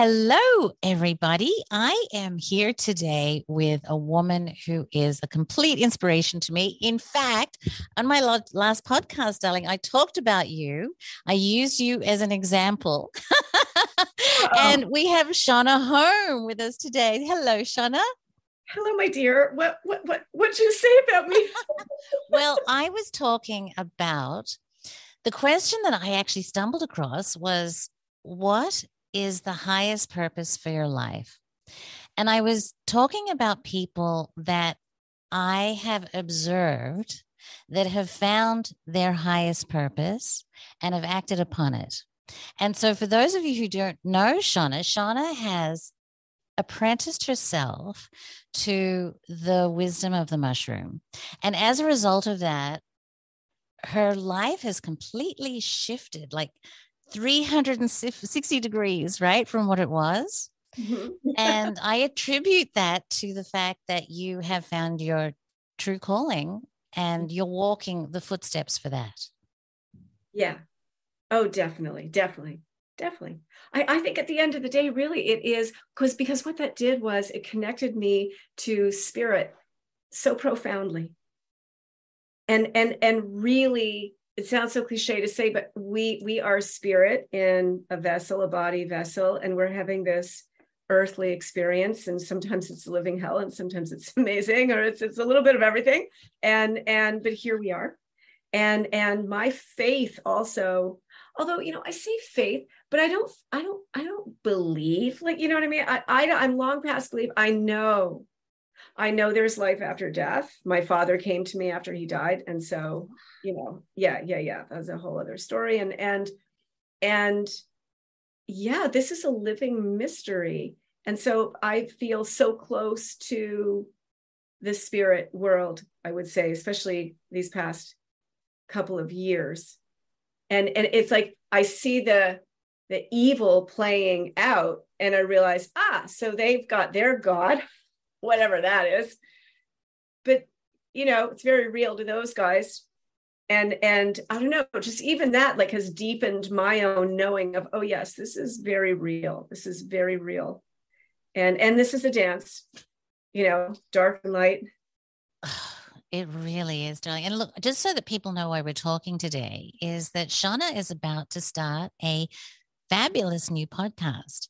Hello, everybody. I am here today with a woman who is a complete inspiration to me. In fact, on my last podcast, darling, I talked about you. I used you as an example. and we have Shonagh Home with us today. Hello, Shonagh. Hello, my dear. What what what what did you say about me? well, I was talking about the question that I actually stumbled across was what is the highest purpose for your life. And I was talking about people that I have observed that have found their highest purpose and have acted upon it. And so, for those of you who don't know Shonagh, Shonagh has apprenticed herself to the wisdom of the mushroom. And as a result of that, her life has completely shifted. Like 360 degrees, right, from what it was. Mm-hmm. and I attribute that to the fact that you have found your true calling and you're walking the footsteps for that. Yeah. Oh, definitely. Definitely. Definitely. I, I think at the end of the day, really, it is because because what that did was it connected me to spirit so profoundly. And and and really it sounds so cliche to say, but we we are spirit in a vessel, a body vessel, and we're having this earthly experience. And sometimes it's living hell, and sometimes it's amazing, or it's it's a little bit of everything. And and but here we are. And and my faith also, although you know, I say faith, but I don't I don't I don't believe, like you know what I mean? I, I I'm long past belief. I know I know there's life after death. My father came to me after he died. And so, you know, yeah, yeah, yeah. That's a whole other story. And and and yeah, this is a living mystery. And so I feel so close to the spirit world, I would say, especially these past couple of years. And and it's like I see the the evil playing out and I realize, ah, so they've got their God whatever that is. But you know, it's very real to those guys. And and I don't know, just even that like has deepened my own knowing of, oh yes, this is very real. This is very real. And and this is a dance, you know, dark and light. It really is, darling. And look, just so that people know why we're talking today, is that Shonagh is about to start a fabulous new podcast.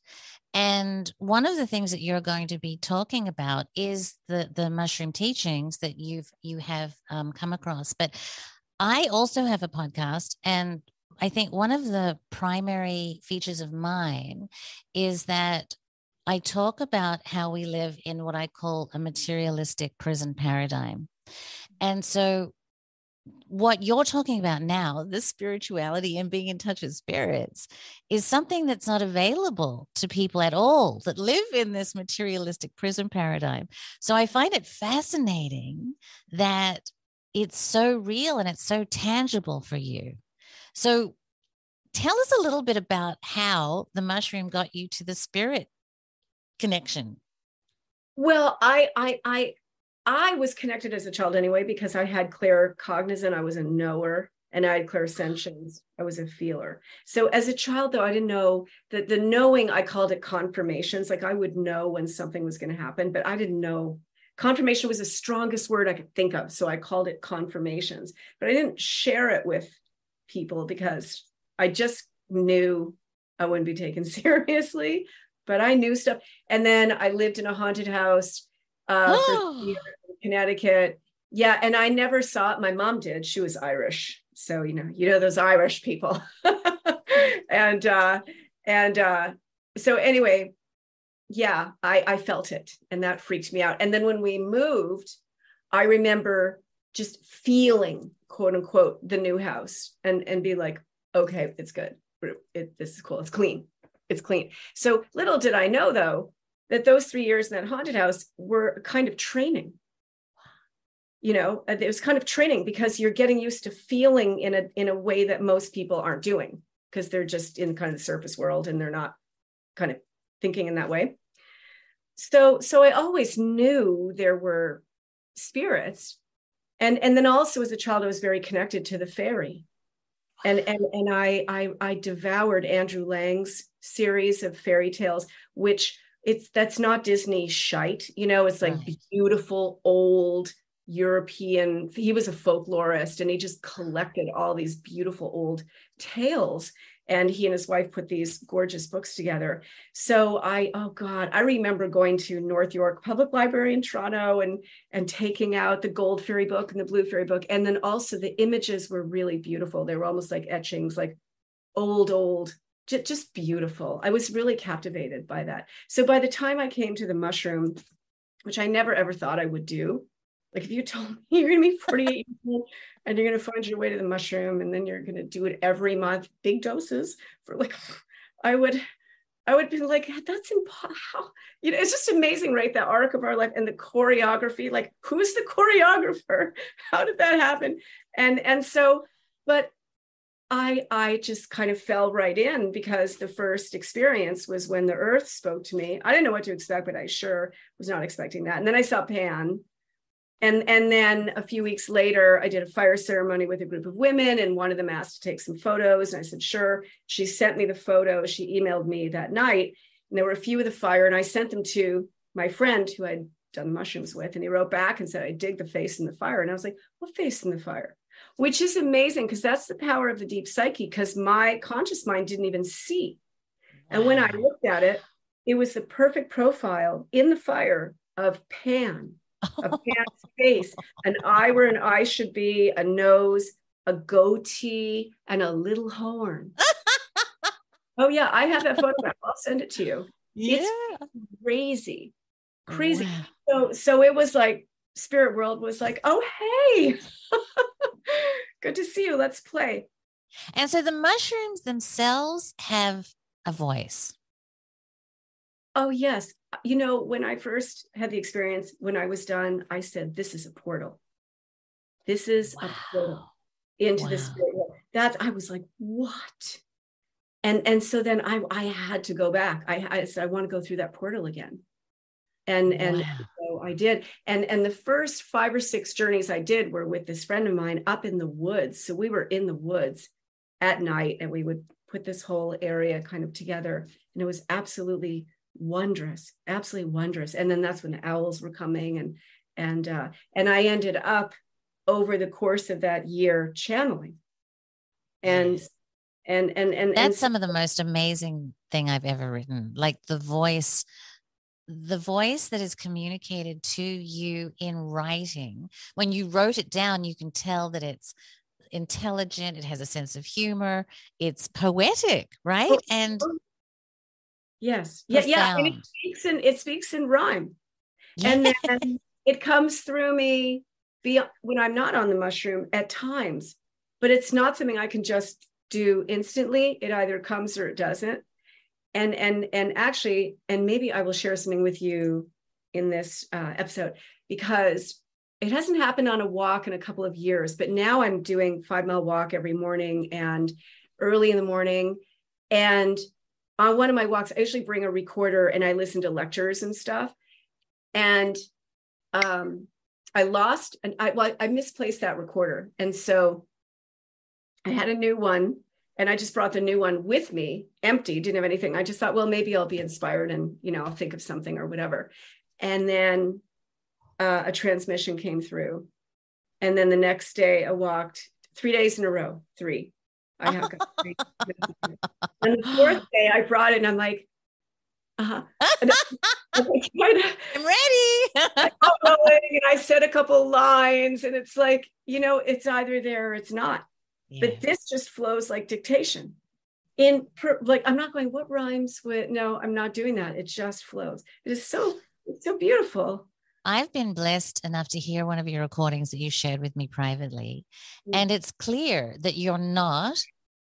And one of the things that you're going to be talking about is the the mushroom teachings that you've you have um, come across. But I also have a podcast, and I think one of the primary features of mine is that I talk about how we live in what I call a materialistic prison paradigm. And so what you're talking about now, this spirituality and being in touch with spirits, is something that's not available to people at all that live in this materialistic prison paradigm. So I find it fascinating that it's so real and it's so tangible for you. So tell us a little bit about how the mushroom got you to the spirit connection. Well, I I I I was connected as a child anyway because I had claircognizant, I was a knower, and I had clear clairsentience, I was a feeler. So as a child, though, I didn't know that the knowing, I called it confirmations. Like I would know when something was going to happen, but I didn't know. Confirmation was the strongest word I could think of. So I called it confirmations, but I didn't share it with people because I just knew I wouldn't be taken seriously. But I knew stuff. And then I lived in a haunted house uh, for Connecticut. Yeah, and I never saw it. My mom did. She was Irish, so you know, you know those Irish people. and uh, and uh, so anyway, yeah, I I felt it, and that freaked me out. And then when we moved, I remember just feeling quote unquote the new house and and be like, okay, it's good. It, this is cool. It's clean. It's clean. So little did I know though that those three years in that haunted house were kind of training you know uh, it was kind of training because you're getting used to feeling in a in a way that most people aren't doing because they're just in kind of the surface world and they're not kind of thinking in that way so so i always knew there were spirits and and then also as a child i was very connected to the fairy and and and i i, I devoured andrew lang's series of fairy tales, which it's that's not Disney shite. You know, it's like right. beautiful old European. He was a folklorist and he just collected all these beautiful old tales. And he and his wife put these gorgeous books together. So I, oh God, I remember going to North York Public Library in Toronto and and taking out the gold fairy book and the blue fairy book. And then also the images were really beautiful. They were almost like etchings, like old, old just, just beautiful. I was really captivated by that. So by the time I came to the mushroom, which I never ever thought I would do, like if you told me you're to be 48 years old and you're to find your way to the mushroom and then you're to do it every month, big doses for like, I would, I would be like, that's impossible. You know, it's just amazing, right? The arc of our life and the choreography. Like, who's the choreographer? How did that happen? And and so, but I I just kind of fell right in because the first experience was when the earth spoke to me. I didn't know what to expect, but I sure was not expecting that. And then I saw Pan. And and then a few weeks later, I did a fire ceremony with a group of women, and one of them asked to take some photos. And I said, sure. She sent me the photos. She emailed me that night. And there were a few of the fire, and I sent them to my friend who I'd done mushrooms with. And he wrote back and said, I dig the face in the fire. And I was like, what face in the fire? which is amazing because that's the power of the deep psyche because my conscious mind didn't even see. And when I looked at it, it was the perfect profile in the fire of Pan, of Pan's face, an eye where an eye should be, a nose, a goatee, and a little horn. oh yeah, I have that photograph. I'll send it to you. Yeah. It's crazy, crazy. Wow. So so it was like spirit world was like, oh hey. Good to see you. Let's play. And so the mushrooms themselves have a voice. Oh, yes. You know, when I first had the experience, when I was done, I said, This is a portal. This is wow. a portal into wow. the spirit. That's, I was like, What? And and so then I I had to go back. I, I said I want to go through that portal again and and wow. so i did and and the first five or six journeys i did were with this friend of mine up in the woods so we were in the woods at night and we would put this whole area kind of together and it was absolutely wondrous absolutely wondrous. And then that's when the owls were coming and and uh and i ended up over the course of that year channeling. And and and and that's and some of the most amazing thing i've ever written like the voice the voice that is communicated to you in writing, when you wrote it down, you can tell that it's intelligent, it has a sense of humor, it's poetic, right? Oh, and yes, yeah, yeah, and it speaks in it speaks in rhyme, and then it comes through me beyond when I'm not on the mushroom at times, but it's not something I can just do instantly. It either comes or it doesn't. And and and actually and maybe i will share something with you in this uh, episode because it hasn't happened on a walk in a couple of years but now i'm doing five mile walk every morning and early in the morning. And on one of my walks i usually bring a recorder and i listen to lectures and stuff and um i lost and i well, i misplaced that recorder and so i had a new one and I just brought the new one with me, empty, didn't have anything. I just thought, well, maybe I'll be inspired and you know I'll think of something or whatever. And then uh, a transmission came through, and then the next day I walked three days in a row, three. I have got and the fourth day I brought it, and I'm like, uh-huh. And I'm ready. and I said a couple lines, and it's like, you know, it's either there or it's not. But this just flows like dictation. In per, like I'm not going what rhymes with no, I'm not doing that. It just flows. It is so it's so beautiful. I've been blessed enough to hear one of your recordings that you shared with me privately. Mm-hmm. And it's clear that you're not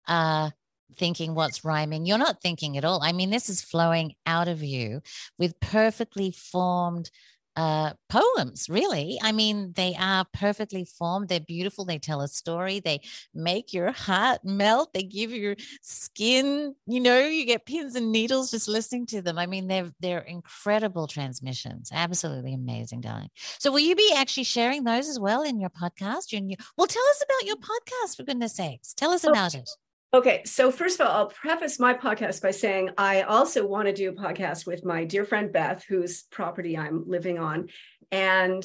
uh, thinking what's rhyming. You're not thinking at all. I mean, this is flowing out of you with perfectly formed uh, poems, really. I mean, they are perfectly formed. They're beautiful. They tell a story. They make your heart melt. They give your skin, you know, you get pins and needles just listening to them. I mean, they're they're incredible transmissions. Absolutely amazing, darling. So will you be actually sharing those as well in your podcast? Your new, well, tell us about your podcast for goodness sakes. Tell us about it. Okay, so first of all, I'll preface my podcast by saying I also want to do a podcast with my dear friend Beth, whose property I'm living on. And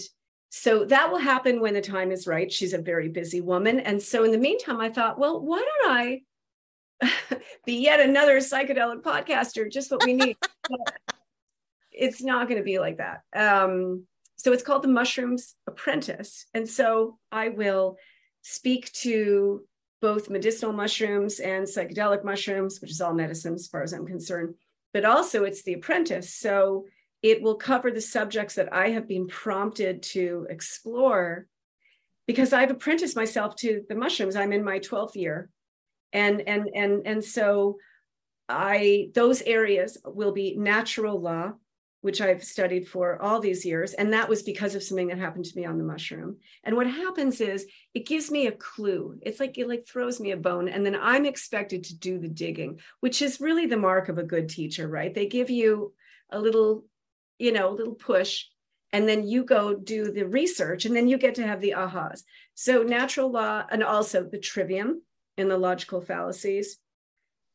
so that will happen when the time is right. She's a very busy woman. And so in the meantime, I thought, well, why don't I be yet another psychedelic podcaster, just what we need? it's not going to be like that. Um, so it's called The Mushrooms Apprentice. And so I will speak to both medicinal mushrooms and psychedelic mushrooms, which is all medicine as far as I'm concerned, but also it's the apprentice. So it will cover the subjects that I have been prompted to explore because I've apprenticed myself to the mushrooms. I'm in my 12th year. And and and and so I those areas will be natural law, which I've studied for all these years. And that was because of something that happened to me on the mushroom. And what happens is it gives me a clue. It's like it like throws me a bone. And then I'm expected to do the digging, which is really the mark of a good teacher, right? They give you a little, you know, a little push. And then you go do the research, and then you get to have the ahas. So, natural law, and also the trivium in the logical fallacies,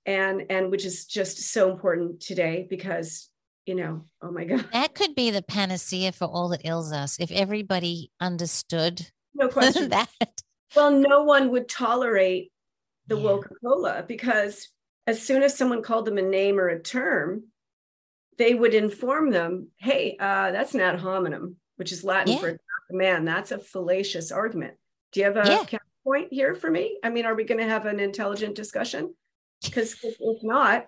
and and which is just so important today because you know, oh my God. That could be the panacea for all that ails us if everybody understood no question. that. Well, no one would tolerate the yeah. Coca-Cola because as soon as someone called them a name or a term, they would inform them, hey, uh, that's an ad hominem, which is Latin yeah. for man. That's a fallacious argument. Do you have a yeah. point here for me? I mean, are we going to have an intelligent discussion? Because if not,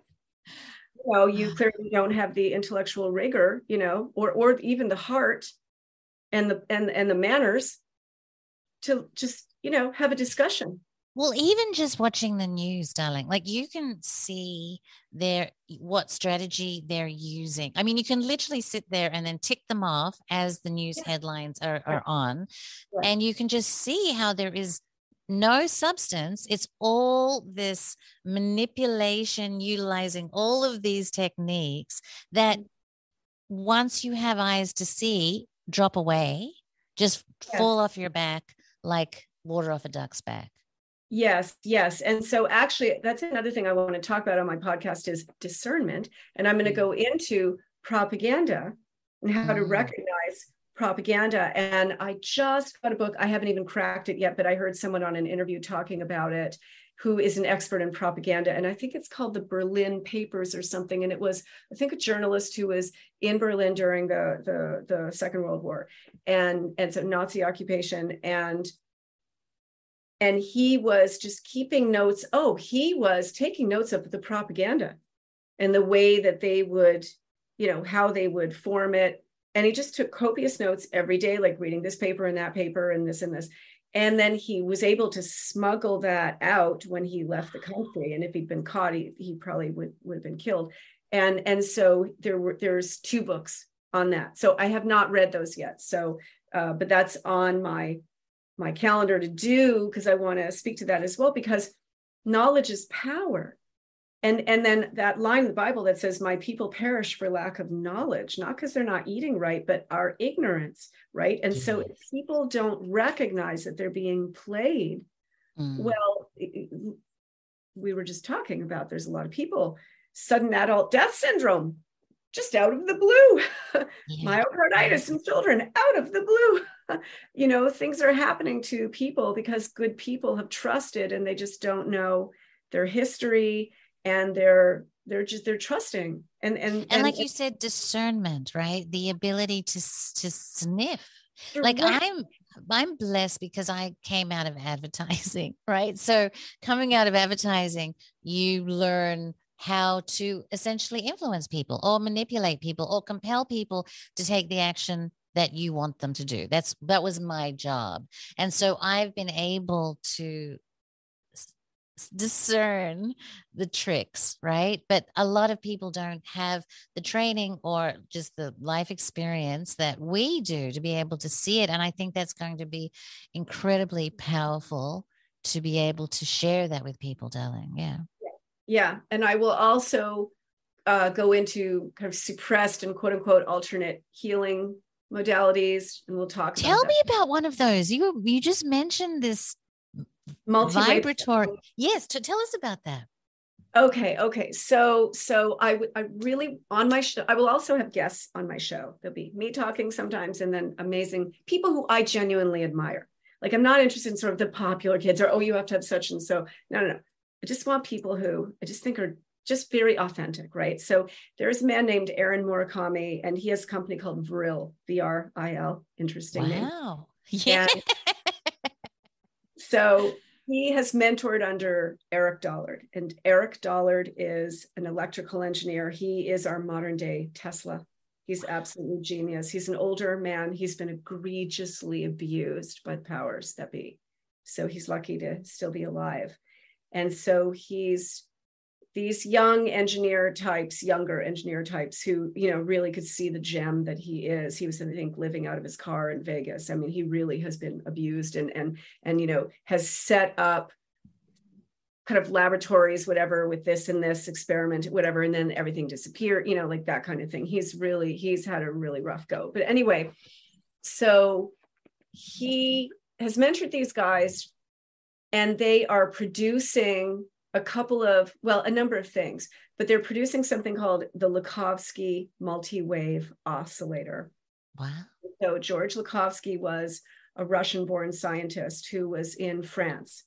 know you clearly don't have the intellectual rigor you know or or even the heart and the and and the manners to just you know have a discussion well even just watching the news darling like you can see their what strategy they're using i mean you can literally sit there and then tick them off as the news yeah. headlines are, are on yeah. and you can just see how there is no substance. It's all this manipulation, utilizing all of these techniques that mm. once you have eyes to see, drop away, just yes. fall off your back like water off a duck's back. Yes, yes. And so actually that's another thing I want to talk about on my podcast is discernment. And I'm going to mm. go into propaganda and how mm. to recognize propaganda. And I just got a book. I haven't even cracked it yet, but I heard someone on an interview talking about it who is an expert in propaganda. And I think it's called the Berlin Papers or something. And it was, I think, a journalist who was in Berlin during the, the, the Second World War and, and so Nazi occupation. And and he was just keeping notes. Oh, he was taking notes of the propaganda and the way that they would, you know, how they would form it, and he just took copious notes every day, like reading this paper and that paper and this and this. And then he was able to smuggle that out when he left the country. And if he'd been caught, he, he probably would, would have been killed. And, and so there were there's two books on that. So I have not read those yet. So uh, but that's on my my calendar to do because I want to speak to that as well because knowledge is power and and then that line in the bible that says my people perish for lack of knowledge not because they're not eating right but our ignorance right and so if people don't recognize that they're being played mm. well we were just talking about there's a lot of people sudden adult death syndrome just out of the blue yeah. myocarditis in children out of the blue you know things are happening to people because good people have trusted and they just don't know their history and they're they're just they're trusting and and and, and like you said discernment right? The ability to to sniff. Like right. i'm i'm blessed because i came out of advertising right? So coming out of advertising you learn how to essentially influence people or manipulate people or compel people to take the action that you want them to do. That's that was my job. And so i've been able to discern the tricks, right? But a lot of people don't have the training or just the life experience that we do to be able to see it. And I think that's going to be incredibly powerful to be able to share that with people, darling. Yeah. Yeah. And I will also uh, go into kind of suppressed and quote unquote alternate healing modalities and we'll talk tell me about one of those you you just mentioned this multi-wave vibratory. Yes, to tell us about that. Okay, okay. So, so I would, I really on my show. I will also have guests on my show. There'll be me talking sometimes, and then amazing people who I genuinely admire. Like I'm not interested in sort of the popular kids or oh, you have to have such and so. No, no, no. I just want people who I just think are just very authentic, right? So there's a man named Aaron Murakami, and he has a company called Vril, V R I L. Interesting wow. name. Wow. Yeah. And so he has mentored under Eric Dollard, and Eric Dollard is an electrical engineer. He is our modern day Tesla. He's absolutely genius. He's an older man. He's been egregiously abused by powers that be. So he's lucky to still be alive. And so he's these young engineer types, younger engineer types who, you know, really could see the gem that he is. He was, I think, living out of his car in Vegas. I mean, he really has been abused and and and you know has set up kind of laboratories, whatever, with this and this experiment, whatever, and then everything disappeared, you know, like that kind of thing. He's really, he's had a really rough go. But anyway, so he has mentored these guys and they are producing a couple of, well, a number of things, but they're producing something called the Lakhovsky multi-wave oscillator. Wow. So George Lakhovsky was a Russian-born scientist who was in France.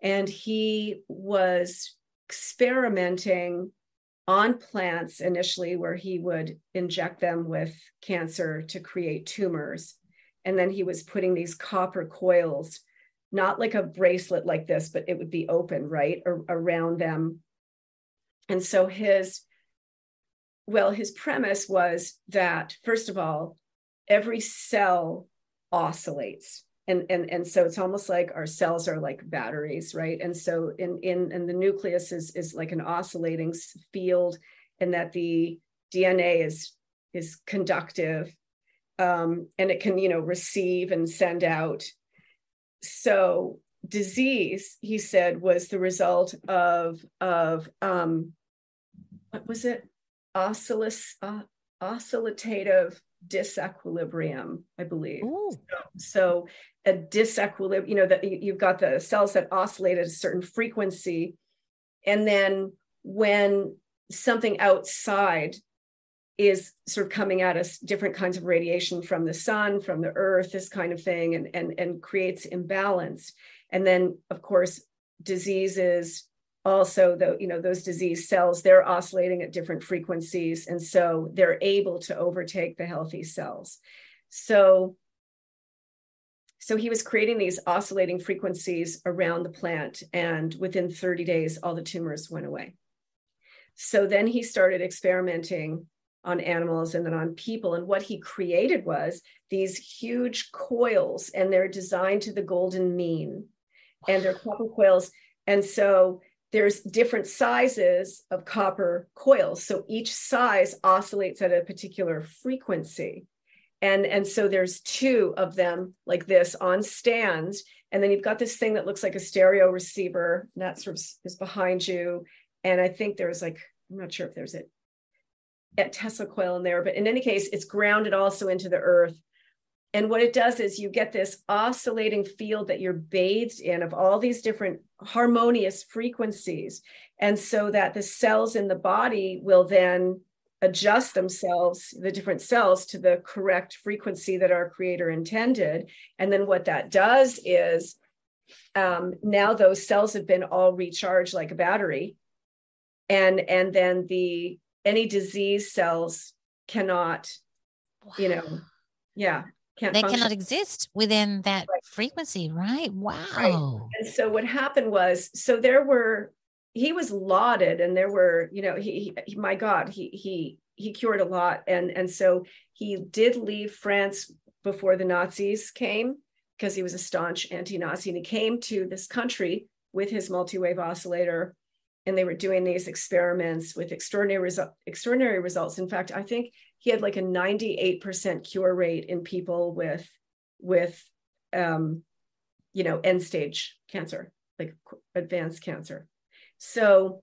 And he was experimenting on plants initially, where he would inject them with cancer to create tumors. And then he was putting these copper coils not like a bracelet like this, but it would be open, right, or, around them. And so his, well, his premise was that, first of all, every cell oscillates. And, and, and so it's almost like our cells are like batteries, right? And so in, in, in the nucleus is, is like an oscillating field, and that the DNA is, is conductive um, and it can, you know, receive and send out so disease he said was the result of of um what was it? Oscillus uh, oscillative disequilibrium i believe. So, so, a disequilibrium you know that you've got the cells that oscillate at a certain frequency and then when something outside is sort of coming at us different kinds of radiation from the sun from the earth this kind of thing and and and creates imbalance. And then of course diseases also though you know those disease cells they're oscillating at different frequencies and so they're able to overtake the healthy cells. So so he was creating these oscillating frequencies around the plant and within 30 days all the tumors went away. So then he started experimenting on animals and then on people. And what he created was these huge coils, and they're designed to the golden mean, and they're copper coils. And so there's different sizes of copper coils. So each size oscillates at a particular frequency. And, and so there's two of them like this on stands. And then you've got this thing that looks like a stereo receiver that sort of is behind you. And I think there's like, I'm not sure if there's a at Tesla coil in there, but in any case, it's grounded also into the earth. And what it does is you get this oscillating field that you're bathed in of all these different harmonious frequencies. And so that the cells in the body will then adjust themselves, the different cells, to the correct frequency that our creator intended. And then what that does is um, now those cells have been all recharged like a battery. And, and then the any disease cells cannot, wow. you know, yeah, can't. They function. cannot exist within that right. frequency, right? Wow. Right. And so what happened was, so there were, he was lauded, and there were, you know, he, he my God, he he he cured a lot, and and so he did leave France before the Nazis came because he was a staunch anti-Nazi, and he came to this country with his multi-wave oscillator and they were doing these experiments with extraordinary resu- extraordinary results. In fact, I think he had like a 98% cure rate in people with with um, you know end stage cancer, like advanced cancer. So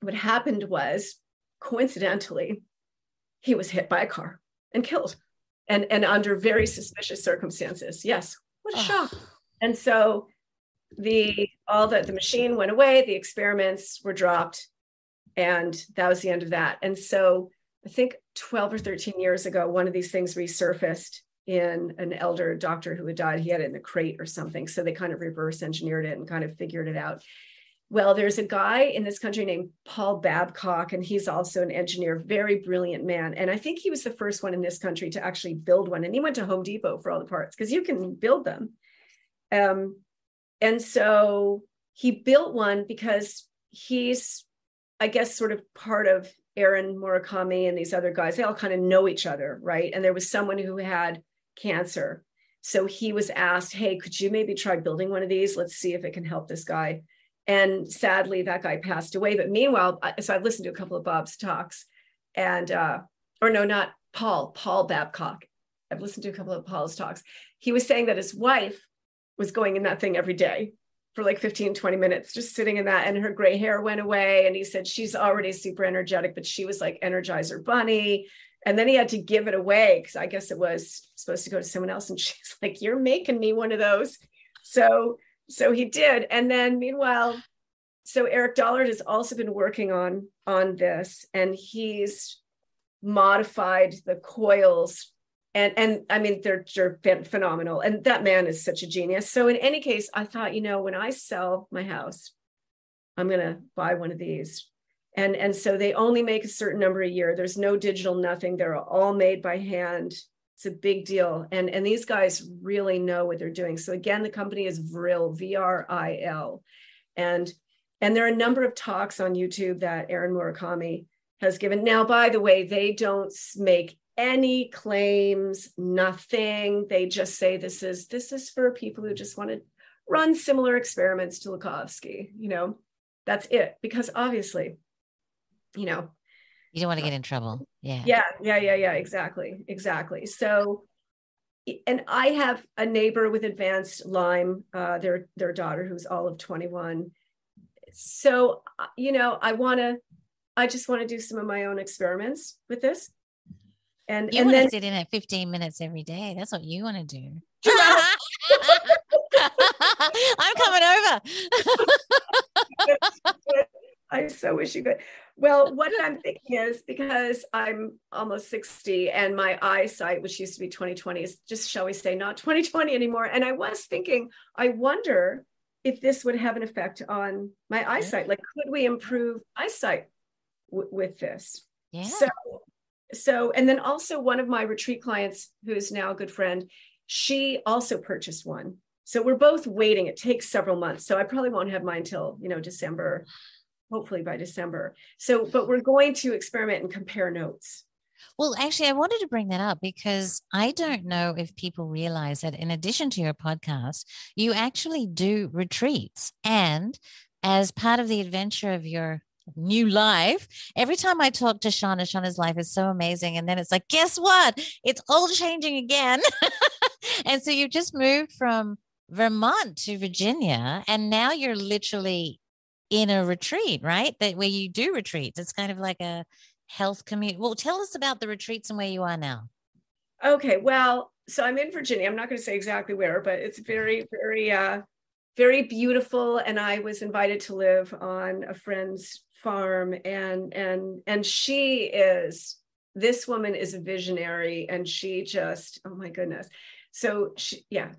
what happened was coincidentally he was hit by a car and killed and and under very suspicious circumstances. Yes, what a shock. And so the all the the machine went away, the experiments were dropped, and that was the end of that. And so I think 12 or 13 years ago, one of these things resurfaced in an elder doctor who had died. He had it in a crate or something. So they kind of reverse engineered it and kind of figured it out. Well, there's a guy in this country named Paul Babcock, and he's also an engineer, very brilliant man. And I think he was the first one in this country to actually build one. And he went to Home Depot for all the parts because you can build them. Um, and so he built one because he's, I guess, sort of part of Aaron Murakami and these other guys. They all kind of know each other, right? And there was someone who had cancer. So he was asked, Hey, could you maybe try building one of these? Let's see if it can help this guy. And sadly, that guy passed away. But meanwhile, so I've listened to a couple of Bob's talks, and uh, or no, not Paul, Paul Babcock. I've listened to a couple of Paul's talks. He was saying that his wife was going in that thing every day for like 15, 20 minutes, just sitting in that, and her gray hair went away. And he said she's already super energetic, but she was like Energizer Bunny. And then he had to give it away because I guess it was supposed to go to someone else. And she's like, You're making me one of those. So so he did and then meanwhile so eric dollard has also been working on on this and he's modified the coils and and i mean they're, they're phenomenal and that man is such a genius so in any case i thought you know when i sell my house i'm to buy one of these and and so they only make a certain number a year there's no digital nothing they're all made by hand it's a big deal. And, and these guys really know what they're doing. So again, the company is Vril, V-R-I-L. And, and there are a number of talks on YouTube that Aaron Murakami has given. Now, by the way, they don't make any claims, nothing. They just say this is this is for people who just want to run similar experiments to Lakhovsky. You know, that's it. Because obviously, you know, you don't want to get in trouble. Yeah. Yeah. Yeah. Yeah. Yeah. Exactly. Exactly. So, and I have a neighbor with advanced Lyme, uh, their their daughter who's all of 21. So, uh, you know, I want to, I just want to do some of my own experiments with this. And you and want then, to sit in at 15 minutes every day. That's what you want to do. I'm coming over. I so wish you could. Well, what I'm thinking is because I'm almost 60 and my eyesight, which used to be 2020, is just, shall we say, not 2020 anymore. And I was thinking, I wonder if this would have an effect on my eyesight. Like, could we improve eyesight w- with this? Yeah. So, so, and then also one of my retreat clients, who's now a good friend, she also purchased one. So we're both waiting. It takes several months. So I probably won't have mine till, you know, December hopefully by December. So, but we're going to experiment and compare notes. Well, actually, I wanted to bring that up because I don't know if people realize that in addition to your podcast, you actually do retreats. And as part of the adventure of your new life, every time I talk to Shonagh, Shonagh's life is so amazing. And then it's like, guess what? It's all changing again. and so you just moved from Vermont to Virginia, and now you're literally in a retreat, right? That where you do retreats. It's kind of like a health community. Well, tell us about the retreats and where you are now. Okay. Well, so I'm in Virginia. I'm not going to say exactly where, but it's very, very, uh, very beautiful. And I was invited to live on a friend's farm, and and and she is this woman is a visionary, and she just oh my goodness. So she yeah,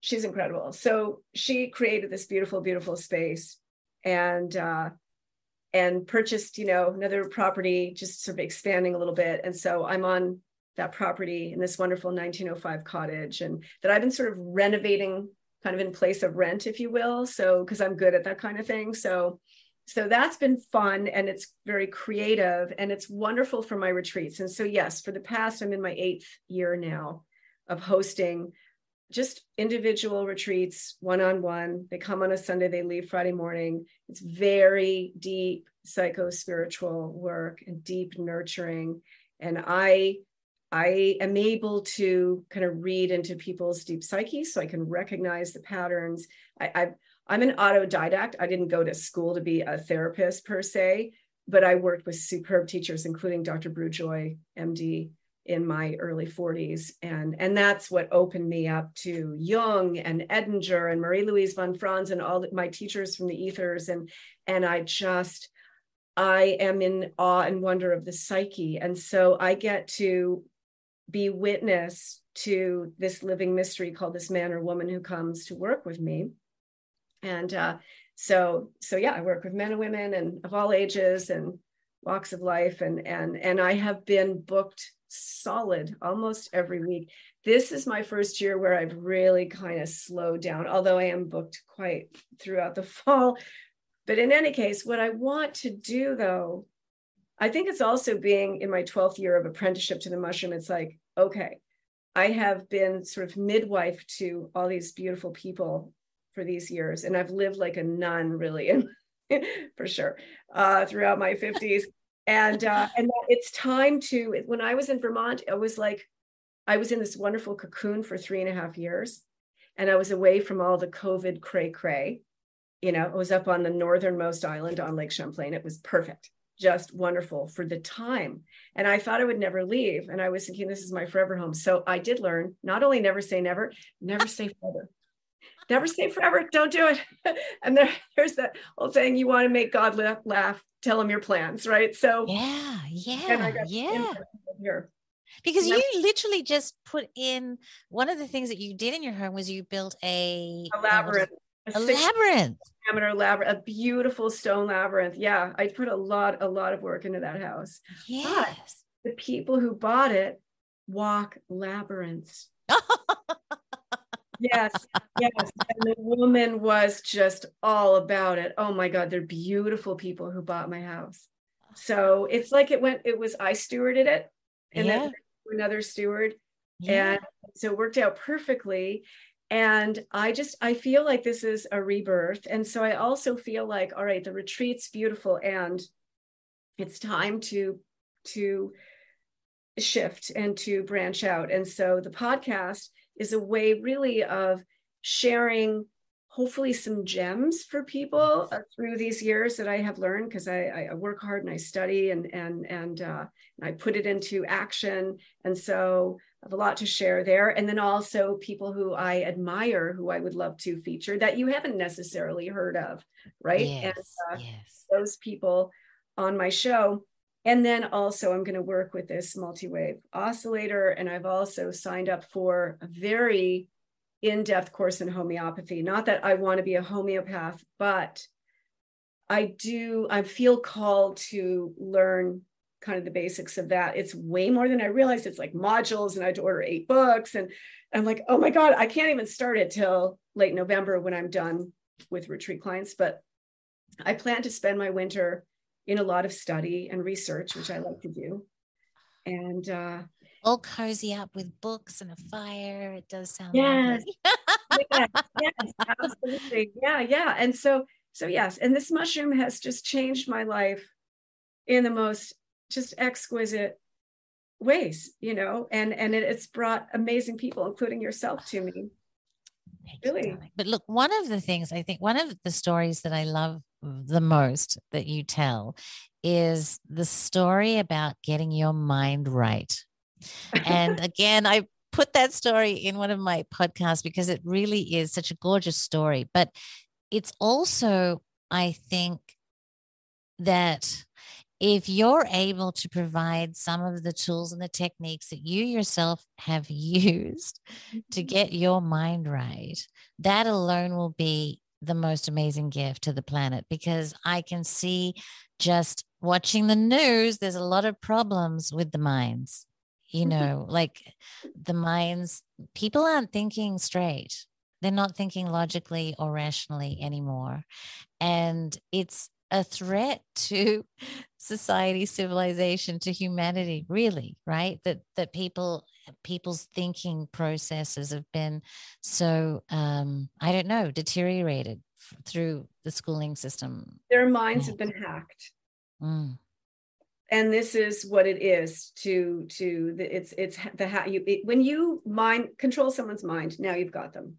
she's incredible. So she created this beautiful, beautiful space and uh, and purchased, you know, another property, just sort of expanding a little bit. And so I'm on that property in this wonderful 1905 cottage, and that I've been sort of renovating, kind of in place of rent, if you will. So because I'm good at that kind of thing. So so that's been fun and it's very creative and it's wonderful for my retreats. And so yes, for the past, I'm in my eighth year now of hosting just individual retreats, one on one. They come on a Sunday, they leave Friday morning. It's very deep psycho spiritual work and deep nurturing. And I I am able to kind of read into people's deep psyche so I can recognize the patterns. I, I I'm an autodidact. I didn't go to school to be a therapist per se, but I worked with superb teachers, including Dr. Brugh Joy, MD, in my early 40s and and that's what opened me up to jung and edinger and marie louise von franz and all my teachers from the ethers and and i just i am in awe and wonder of the psyche and so i get to be witness to this living mystery called this man or woman who comes to work with me and uh, so so yeah i work with men and women and of all ages and walks of life and and and i have been booked solid almost every week. This is my first year where i've really kind of slowed down although i am booked quite throughout the fall. But in any case what i want to do though i think it's also being in my 12th year of apprenticeship to the mushroom it's like okay i have been sort of midwife to all these beautiful people for these years and i've lived like a nun really for sure uh, throughout my 50s and uh, and it's time to when i was in vermont it was like i was in this wonderful cocoon for three and a half years and i was away from all the covid cray cray. You know i was up on the northernmost island on lake champlain. It was perfect just wonderful for the time. And i thought i would never leave and i was thinking this is my forever home. So i did learn not only never say never never say forever never say forever. Don't do it. And there, there's that old saying you want to make god laugh tell him your plans right? So yeah yeah yeah. here. Because you literally just put in one of the things that you did in your home was you built a, a um, labyrinth a, a labyrinth. diameter labyrinth a beautiful stone labyrinth. Yeah i put a lot a lot of work into that house. Yes. but the people who bought it walk labyrinths yes, yes. And the woman was just all about it. Oh my God, they're beautiful people who bought my house. So it's like it went, it was, I stewarded it and yeah. then another steward. Yeah. And so it worked out perfectly. And I just, I feel like this is a rebirth. And so I also feel like, all right, the retreat's beautiful and it's time to, to shift and to branch out. And so the podcast is a way really of sharing hopefully some gems for people uh, through these years that I have learned because I, I, work hard and I study and and and, uh, and I put it into action. And so I have a lot to share there. And then also people who I admire who I would love to feature that you haven't necessarily heard of right? Yes, and uh, yes. those people on my show and then also, I'm going to work with this multi wave oscillator. And I've also signed up for a very in depth course in homeopathy. Not that I want to be a homeopath, but I do, I feel called to learn kind of the basics of that. It's way more than I realized. It's like modules, and I had to order eight books. And I'm like, oh my God, I can't even start it till late November when I'm done with retreat clients. But I plan to spend my winter in a lot of study and research, which I like to do. And uh, all cozy up with books and a fire. It does sound yes, yes, yes, absolutely, yeah, yeah. And so, so yes, and this mushroom has just changed my life in the most just exquisite ways, you know, and and it, it's brought amazing people, including yourself, to me. Really, but look, one of the things I think, one of the stories that I love the most that you tell is the story about getting your mind right. And again, I put that story in one of my podcasts because it really is such a gorgeous story. But it's also, I think, that if you're able to provide some of the tools and the techniques that you yourself have used to mm-hmm. get your mind right, that alone will be the most amazing gift to the planet because I can see just watching the news, there's a lot of problems with the minds. You mm-hmm. know, like the minds, people aren't thinking straight. They're not thinking logically or rationally anymore. And it's a threat to society civilization to humanity really right? That that people people's thinking processes have been so um i don't know deteriorated f- through the schooling system. Their minds have been hacked. Mm. and this is what it is to to the, it's it's the how you it, when you mind control someone's mind now you've got them.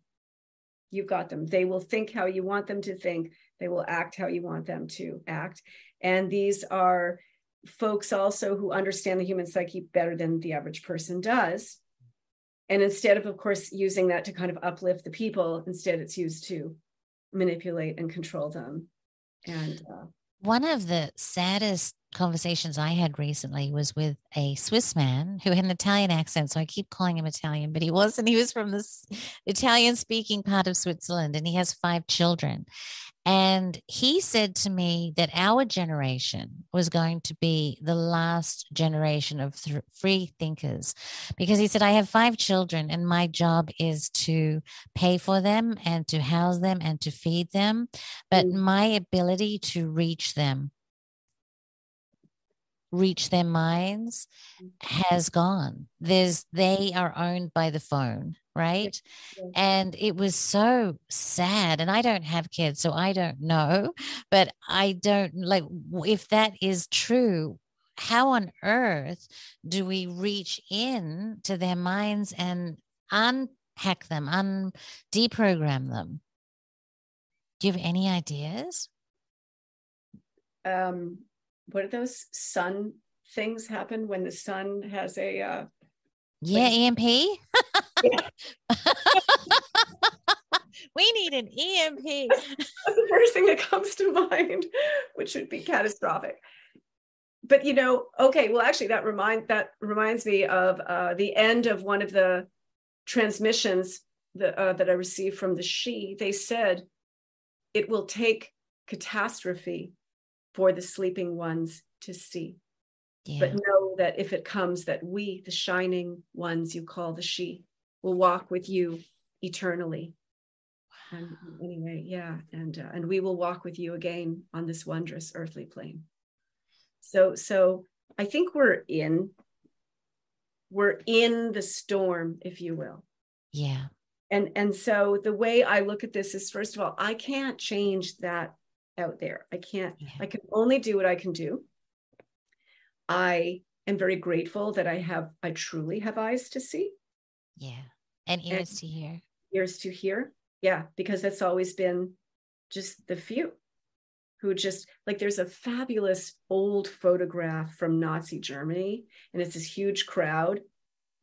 You've got them. They will think how you want them to think they will act how you want them to act and these are folks also who understand the human psyche better than the average person does. And instead of, of course, using that to kind of uplift the people, instead it's used to manipulate and control them. And uh, one of the saddest conversations I had recently was with a Swiss man who had an Italian accent. So I keep calling him Italian, but he wasn't. He was from this Italian speaking part of Switzerland and he has five children. And he said to me that our generation was going to be the last generation of th- free thinkers because he said, I have five children and my job is to pay for them and to house them and to feed them. But mm. my ability to reach them reach their minds mm. has gone. There's they are owned by the phone right? And it was so sad and i don't have kids so i don't know but i don't like if that is true how on earth do we reach in to their minds and unpack them un deprogram them? Do you have any ideas? Um what are those sun things happen when the sun has a uh yeah like, emp we need an emp that's the first thing that comes to mind which would be catastrophic. But you know okay well actually that remind that reminds me of uh, the end of one of the transmissions that, uh, that i received from the Sidhe. they said it will take catastrophe for the sleeping ones to see. Yeah. But know that if it comes, that we, the shining ones you call the Sidhe, will walk with you eternally. Wow. And anyway, yeah, and uh, and we will walk with you again on this wondrous earthly plane. So so I think we're in we're in the storm, if you will. Yeah. And and so the way I look at this is first of all, I can't change that out there. I can't, yeah. I can only do what I can do. I am very grateful that I have, I truly have eyes to see. Yeah. And ears and to hear. Ears to hear. Yeah. Because that's always been just the few who just like there's a fabulous old photograph from Nazi Germany, and it's this huge crowd,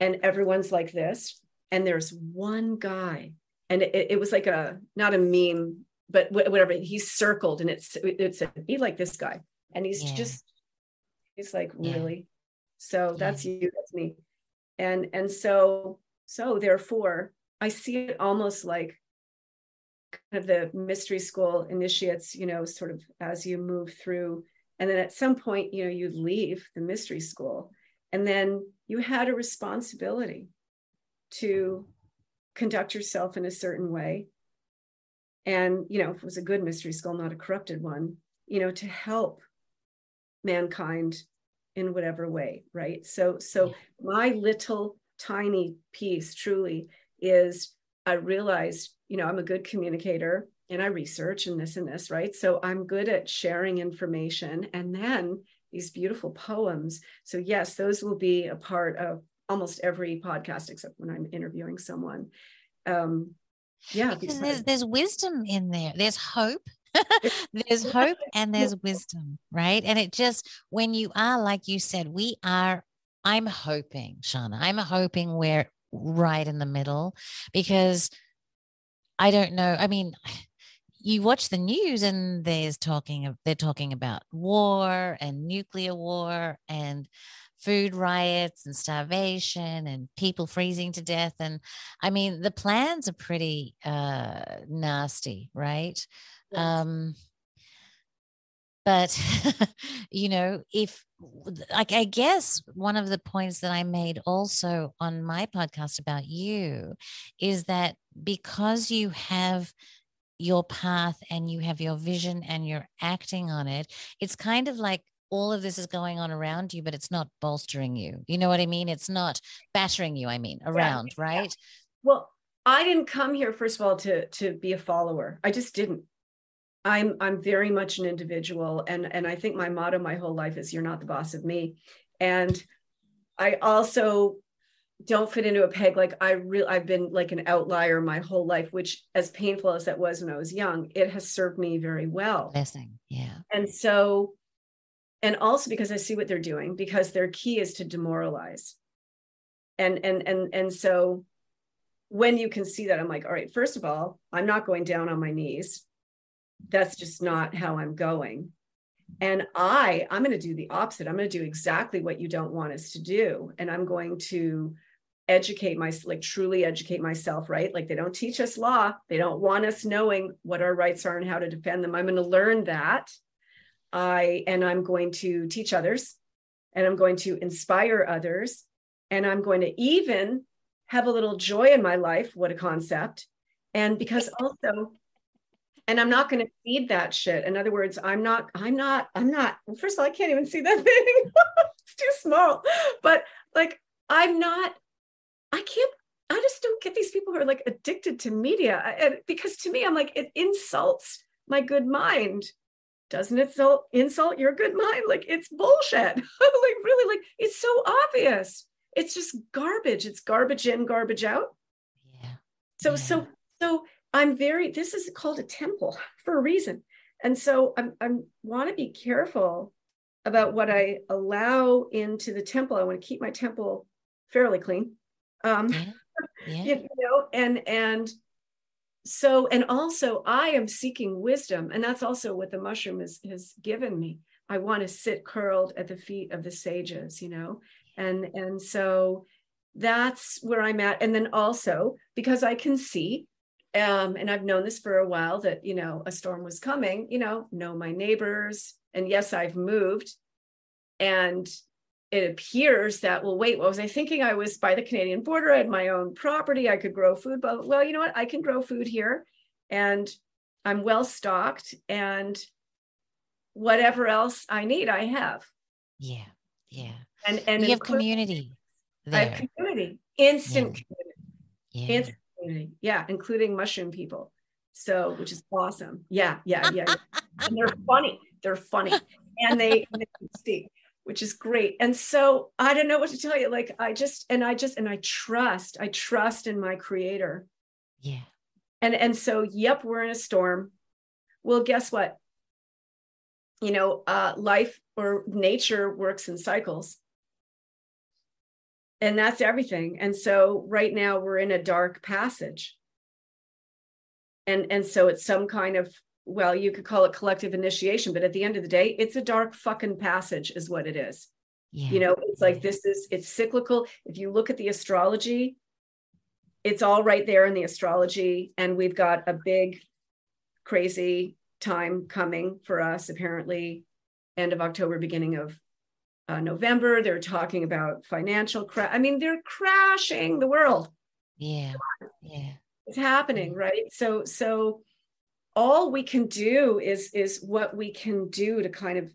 and everyone's like this. And there's one guy, and it, it was like a not a meme but whatever he's circled and it's it said be like this guy and he's yeah. just he's like yeah. really so that's yeah. you that's me and and so so therefore i see it almost like kind of the mystery school initiates you know sort of as you move through and then at some point you know you leave the mystery school and then you had a responsibility to conduct yourself in a certain way and you know if it was a good mystery school not a corrupted one you know to help mankind in whatever way right? So so my little tiny piece truly is i realized you know i'm a good communicator and i research and this and this right? So i'm good at sharing information and then these beautiful poems. So yes those will be a part of almost every podcast except when i'm interviewing someone. Um, yeah. Because there's there's wisdom in there. There's hope. There's hope and there's wisdom right? And it just when you are like you said we are i'm hoping Shonagh i'm hoping we're right in the middle because i don't know. I mean you watch the news and there's talking of they're talking about war and nuclear war and food riots and starvation and people freezing to death. And I mean, the plans are pretty uh, nasty, right? Yes. Um, but you know if like i guess one of the points that i made also on my podcast about you is that because you have your path and you have your vision and you're acting on it it's kind of like all of this is going on around you, but it's not bolstering you. You know what I mean? It's not battering you, I mean, around, yeah. right? Yeah. Well, I didn't come here, first of all, to to be a follower. I just didn't. I'm I'm very much an individual. And and I think my motto my whole life is you're not the boss of me. And I also don't fit into a peg like i really i've been like an outlier my whole life which as painful as that was when i was young it has served me very well blessing yeah and so and also because I see what they're doing, because their key is to demoralize. And and and and so when you can see that, I'm like, all right, first of all, I'm not going down on my knees. That's just not how I'm going. And I, I'm going to do the opposite. I'm going to do exactly what you don't want us to do. And I'm going to educate myself, like truly educate myself, right? Like they don't teach us law. They don't want us knowing what our rights are and how to defend them. I'm going to learn that. I and I'm going to teach others and I'm going to inspire others and I'm going to even have a little joy in my life. What a concept. And because also and I'm not going to feed that shit. In other words, I'm not, I'm not, I'm not, well, first of all, I can't even see that thing. it's too small. But like, I'm not, I can't, I just don't get these people who are like addicted to media. And because to me, I'm like, it insults my good mind. Doesn't it insult, insult your good mind? Like, it's bullshit. like, really, like, it's so obvious. It's just garbage. It's garbage in, garbage out. Yeah. So, yeah. so, so I'm very, this is called a temple for a reason. And so I'm, I want to be careful about what I allow into the temple. I want to keep my temple fairly clean. Um, yeah. Yeah. you know, and, and so, and also I am seeking wisdom. And that's also what the mushroom has, has given me. I want to sit curled at the feet of the sages, you know, and, and so that's where I'm at. And then also because I can see um, and I've known this for a while that, you know, a storm was coming, you know, know my neighbors. And yes, I've moved. And it appears that, well, wait, what was I thinking? I was by the Canadian border. I had my own property. I could grow food. But well, you know what? I can grow food here and I'm well stocked and whatever else I need, I have. Yeah. Yeah. And and you have community. There. I have community, instant yeah. community. Yeah. Instant community. Yeah, including mushroom people. So, which is awesome. Yeah, yeah, yeah. yeah. and they're funny. They're funny. And they, they speak, which is great. And so I don't know what to tell you. Like I just and I just and I trust, I trust in my creator. Yeah. And and so yep, we're in a storm. Well, guess what? You know, uh life or nature works in cycles and that's everything and so right now we're in a dark passage and and so it's some kind of well you could call it collective initiation but at the end of the day it's a dark fucking passage is what it is yeah. you know it's like this is it's cyclical if you look at the astrology it's all right there in the astrology and we've got a big crazy time coming for us apparently end of october beginning of uh, November. They're talking about financial crash. I mean, they're crashing the world. Yeah, yeah, it's happening, right? So, so all we can do is is what we can do to kind of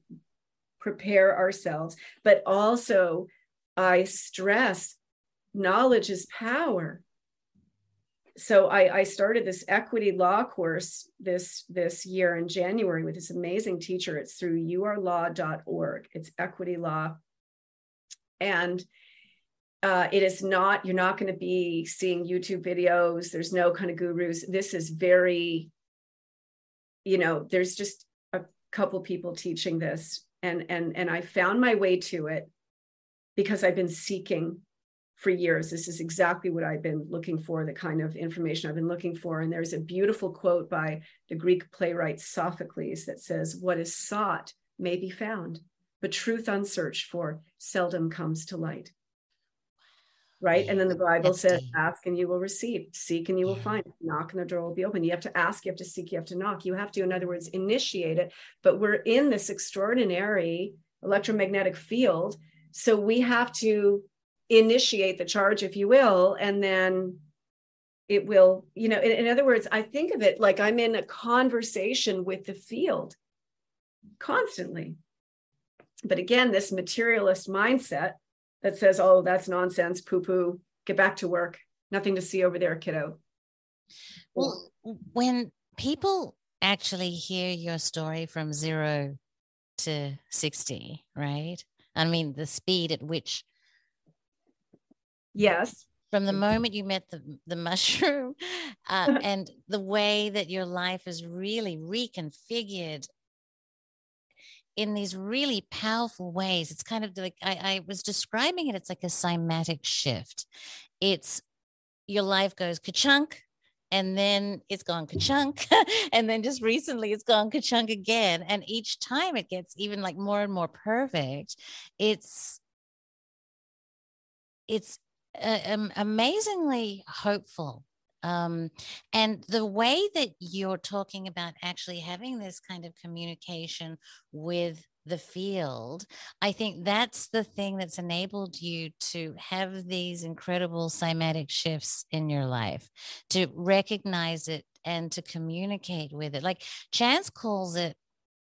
prepare ourselves, but also I stress knowledge is power so I, I, started this equity law course this this year in January with this amazing teacher. It's through yourlaw.org. It's equity law, and uh, it is not. You're not going to be seeing YouTube videos. There's no kind of gurus. This is very, you know, there's just a couple people teaching this, and and and I found my way to it because I've been seeking for years. This is exactly what I've been looking for, the kind of information I've been looking for. And there's a beautiful quote by the Greek playwright Sophocles that says, What is sought may be found, but truth unsearched for seldom comes to light. Right. And then the Bible That's says, deep. Ask and you will receive, seek and you will find, knock and the door will be open. You have to ask, you have to seek, you have to knock. You have to, in other words, initiate it. But we're in this extraordinary electromagnetic field. So we have to initiate the charge, if you will, and then it will, you know, in, in other words, I think of it like I'm in a conversation with the field constantly. But again, this materialist mindset that says, oh, that's nonsense, poo poo, get back to work, nothing to see over there, kiddo. Well, when people actually hear your story from zero to 60, right? I mean, the speed at which Yes. From the moment you met the, the mushroom uh, and the way that your life is really reconfigured, in these really powerful ways. It's kind of like I, I was describing it, it's like a cymatic shift. It's your life goes ka-chunk, and then it's gone ka-chunk and then just recently it's gone ka-chunk again and each time it gets even like more and more perfect it's it's uh, um, amazingly hopeful um, and the way that you're talking about actually having this kind of communication with the field, I think that's the thing that's enabled you to have these incredible cymatic shifts in your life, to recognize it and to communicate with it. Like Chance calls it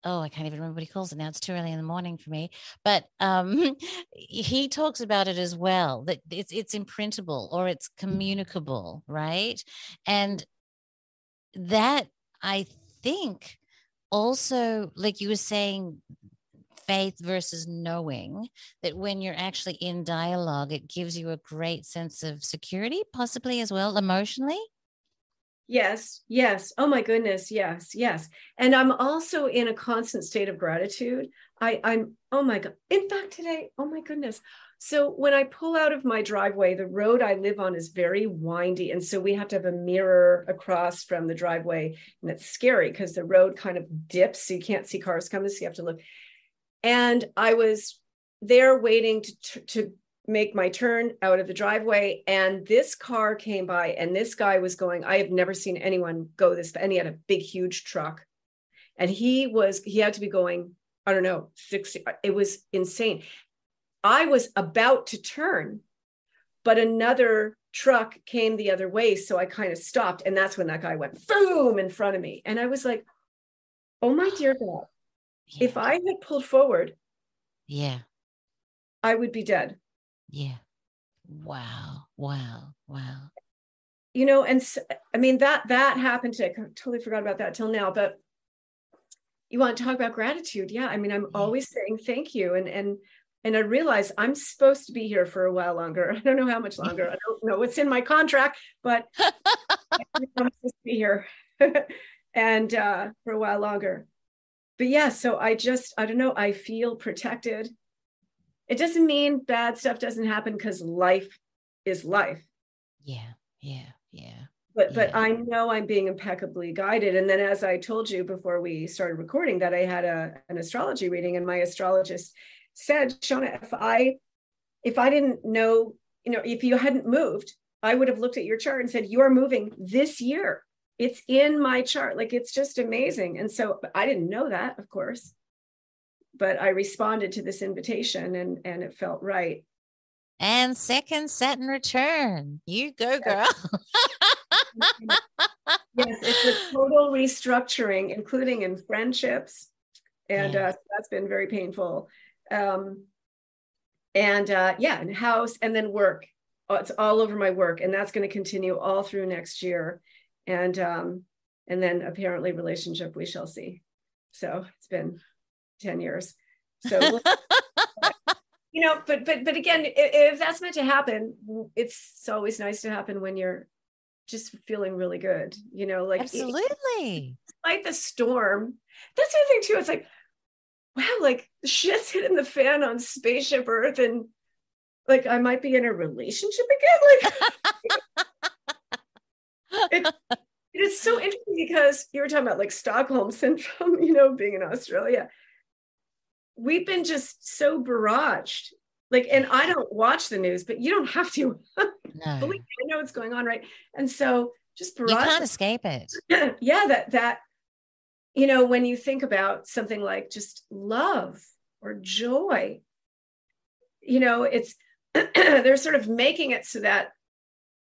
oh, I can't even remember what he calls it now. It's too early in the morning for me. But um, he talks about it as well that it's it's imprintable or it's communicable, right? And that I think also, like you were saying, faith versus knowing that when you're actually in dialogue, it gives you a great sense of security, possibly as well emotionally. Yes, yes. Oh my goodness, yes, yes. And I'm also in a constant state of gratitude. I, I'm, oh my God. In fact, today, oh my goodness. So when I pull out of my driveway, the road I live on is very windy. And so we have to have a mirror across from the driveway. And it's scary because the road kind of dips. So you can't see cars coming. So you have to look. And I was there waiting to, to make my turn out of the driveway and this car came by and this guy was going i have never seen anyone go this and he had a big huge truck. And he was he had to be going i don't know 60 it was insane. I was about to turn but another truck came the other way so i kind of stopped and that's when that guy went boom in front of me. And i was like oh my dear god yeah. if i had pulled forward yeah. I would be dead yeah. Wow. Wow. Wow. You know, and so, I mean that that happened to I totally forgot about that till now, but you want to talk about gratitude. Yeah. I mean, I'm yeah. always saying thank you. And and and I realize I'm supposed to be here for a while longer. I don't know how much longer. I don't know what's in my contract, but I'm supposed to be here and uh, for a while longer. But yeah, so I just I don't know. I feel protected it doesn't mean bad stuff doesn't happen because life is life. Yeah, yeah, yeah. But yeah. but I know I'm being impeccably guided. And then as I told you before we started recording that I had a an astrology reading and my astrologist said, Shonagh, if I if I didn't know, you know, if you hadn't moved, I would have looked at your chart and said, You are moving this year. It's in my chart. Like it's just amazing. And so I didn't know that, of course but I responded to this invitation and and it felt right. And second Saturn return. You go, girl. yes, it's a total restructuring, including in friendships. And yeah. uh, that's been very painful. Um, and uh, yeah, and house and then work. Oh, it's all over my work. And that's going to continue all through next year. And um, and then apparently relationship, we shall see. So it's been 10 years. So, you know, but, but, but again, if, that's meant to happen, it's always nice to happen when you're just feeling really good, you know, like absolutely. Like the storm. That's the other thing too. It's like, wow, like shit's hitting the fan on spaceship Earth, and like I might be in a relationship again. Like it, it is so interesting because you were talking about like Stockholm syndrome, you know, being in Australia we've been just so barraged. Like and i don't watch the news but you don't have to. No. believe me, i know what's going on right? And so just barrage you can't escape it. Yeah that that you know when you think about something like just love or joy you know it's they're sort of making it so that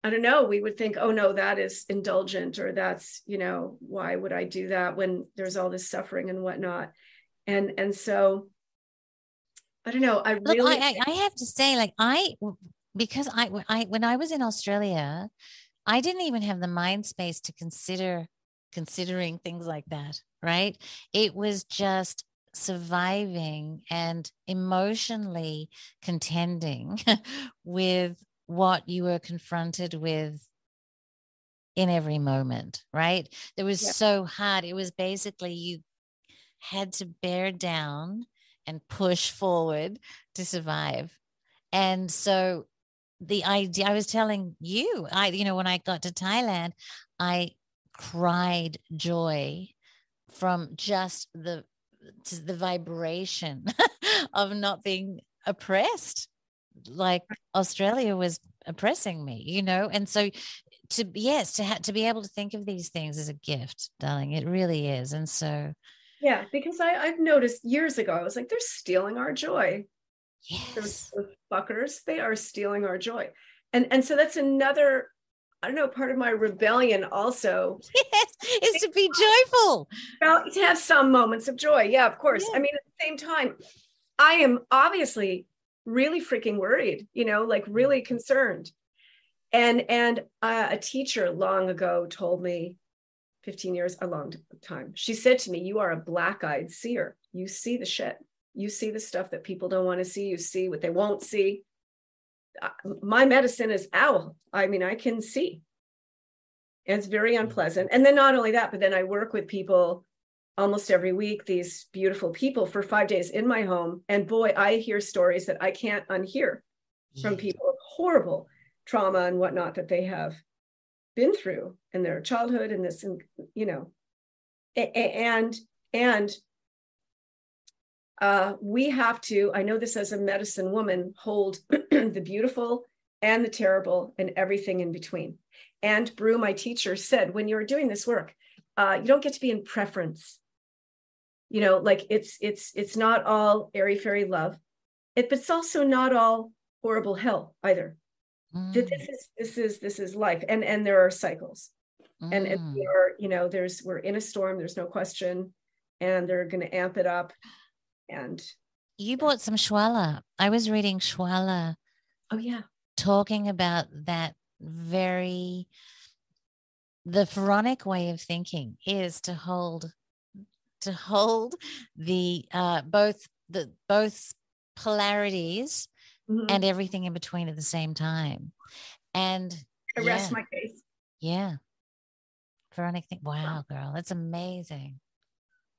i don't know we would think oh no that is indulgent or that's you know why would i do that when there's all this suffering and whatnot and and so i don't know i really Look, I, I have to say like i because I, I when i was in australia i didn't even have the mind space to consider considering things like that right? It was just surviving and emotionally contending with what you were confronted with in every moment right? It was yeah. so hard. It was basically you had to bear down and push forward to survive. And so the idea I was telling you, I, you know, when I got to Thailand, I cried joy from just the the vibration of not being oppressed like australia was oppressing me you know and so to yes to have to be able to think of these things as a gift darling it really is and so yeah because i i've noticed years ago i was like they're stealing our joy yes those, those fuckers they are stealing our joy and and so that's another I don't know, part of my rebellion also. Yes, is to be joyful. Well, to have some moments of joy. Yeah, of course. Yeah. I mean, at the same time, I am obviously really freaking worried, you know, like really concerned. And and uh, a teacher long ago told me, 15 years, a long time. She said to me, "You are a black-eyed seer. You see the shit. You see the stuff that people don't want to see. You see what they won't see." my medicine is owl. I mean, I can see. And it's very mm-hmm. unpleasant. And then not only that, but then I work with people almost every week, these beautiful people for five days in my home. And boy, I hear stories that I can't unhear from people of horrible trauma and whatnot that they have been through in their childhood and this, and you know, and and uh, we have to, I know this as a medicine woman, hold the beautiful and the terrible and everything in between. And Brugh, my teacher, said, when you're doing this work, uh, you don't get to be in preference. You know, like it's it's it's not all airy fairy love, it, but it's also not all horrible hell either. Mm. This is this is this is life, and and there are cycles, mm. and and we are you know there's we're in a storm. There's no question, and they're going to amp it up and you bought some Schwaller. I was reading Schwaller. Oh yeah. Talking about that very the pharaonic way of thinking is to hold to hold the uh both the both polarities mm-hmm. and everything in between at the same time. And I rest my case. Yeah. Veronica, think, wow, girl, that's amazing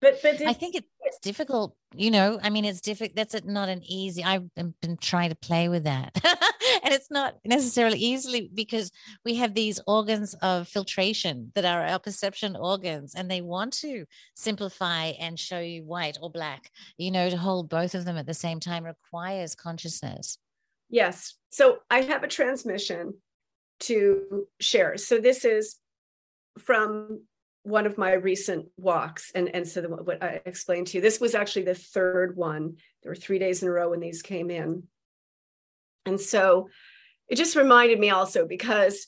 but but I think it's difficult. You know, I mean, it's difficult. That's not an easy. I've been trying to play with that, and it's not necessarily easily because we have these organs of filtration that are our perception organs, and they want to simplify and show you white or black. You know, to hold both of them at the same time requires consciousness. Yes. So I have a transmission to share. So this is from one of my recent walks and and so the, what i explained to you this was actually the third one there were three days in a row when these came in and so it just reminded me also because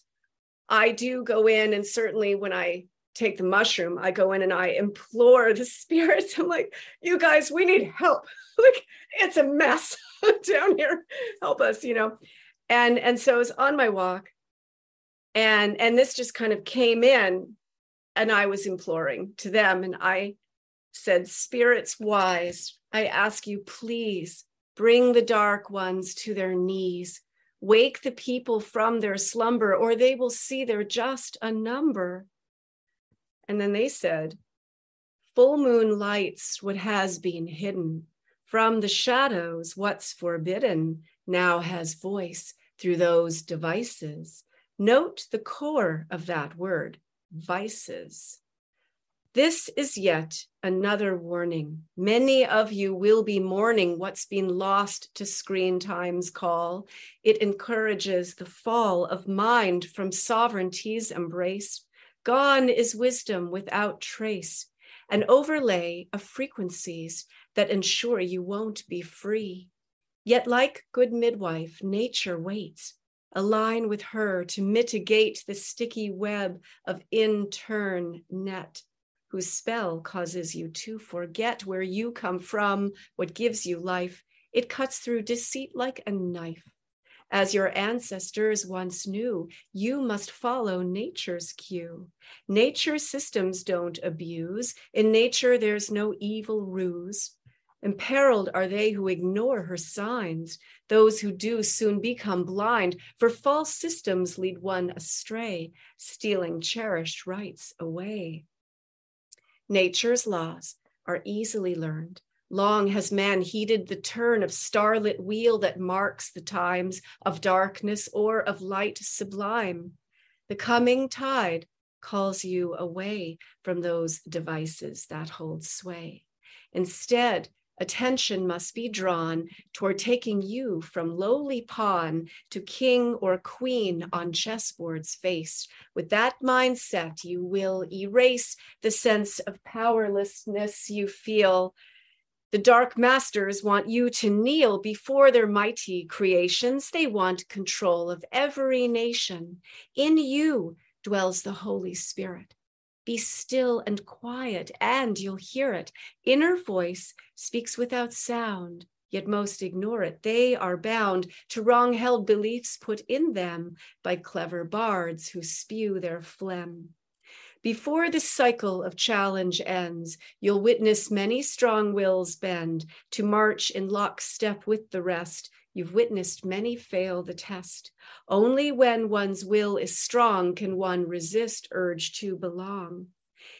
i do go in and certainly when i take the mushroom i go in and i implore the spirits i'm like you guys we need help like it's a mess down here help us you know and and so it's on my walk and and this just kind of came in and I was imploring to them, and I said, Spirits wise, I ask you, please bring the dark ones to their knees. Wake the people from their slumber, or they will see they're just a number. And then they said, Full moon lights what has been hidden. From the shadows, what's forbidden now has voice through those devices. Note the core of that word vices. This is yet another warning. Many of you will be mourning what's been lost to screen time's call. It encourages the fall of mind from sovereignty's embrace. Gone is wisdom without trace, an overlay of frequencies that ensure you won't be free. Yet, like good midwife, nature waits align with her to mitigate the sticky web of in-turn net whose spell causes you to forget where you come from, what gives you life. It cuts through deceit like a knife. As your ancestors once knew, you must follow nature's cue. Nature's systems don't abuse. In nature, there's no evil ruse. Imperiled are they who ignore her signs. Those who do soon become blind, for false systems lead one astray, stealing cherished rights away. Nature's laws are easily learned. Long has man heeded the turn of starlit wheel that marks the times of darkness or of light sublime. The coming tide calls you away from those devices that hold sway. Instead, attention must be drawn toward taking you from lowly pawn to king or queen on chessboards faced. With that mindset, you will erase the sense of powerlessness you feel. The dark masters want you to kneel before their mighty creations. They want control of every nation. In you dwells the Holy Spirit. Be still and quiet, and you'll hear it. Inner voice speaks without sound, yet most ignore it. They are bound to wrong held beliefs put in them by clever bards who spew their phlegm. Before this cycle of challenge ends, you'll witness many strong wills bend to march in lockstep with the rest You've witnessed many fail the test. Only when one's will is strong can one resist urge to belong.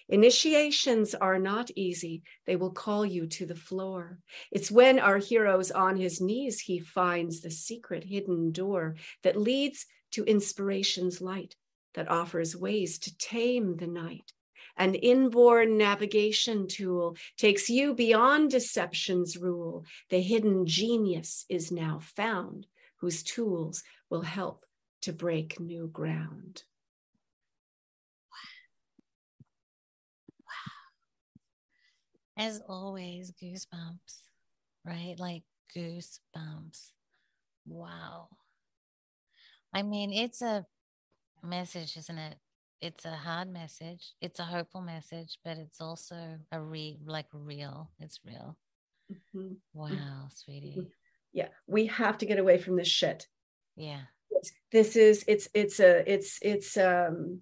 Initiations are not easy. They will call you to the floor. It's when our hero's on his knees he finds the secret hidden door that leads to inspiration's light, that offers ways to tame the night an inborn navigation tool takes you beyond deception's rule. The hidden genius is now found, whose tools will help to break new ground. Wow. As always, goosebumps, right? Like goosebumps. Wow. I mean, it's a message, isn't it? it's a hard message. It's a hopeful message, but it's also a re like real. It's real. Mm-hmm. Wow, sweetie. Yeah, we have to get away from this shit. Yeah. This is it's it's a it's it's um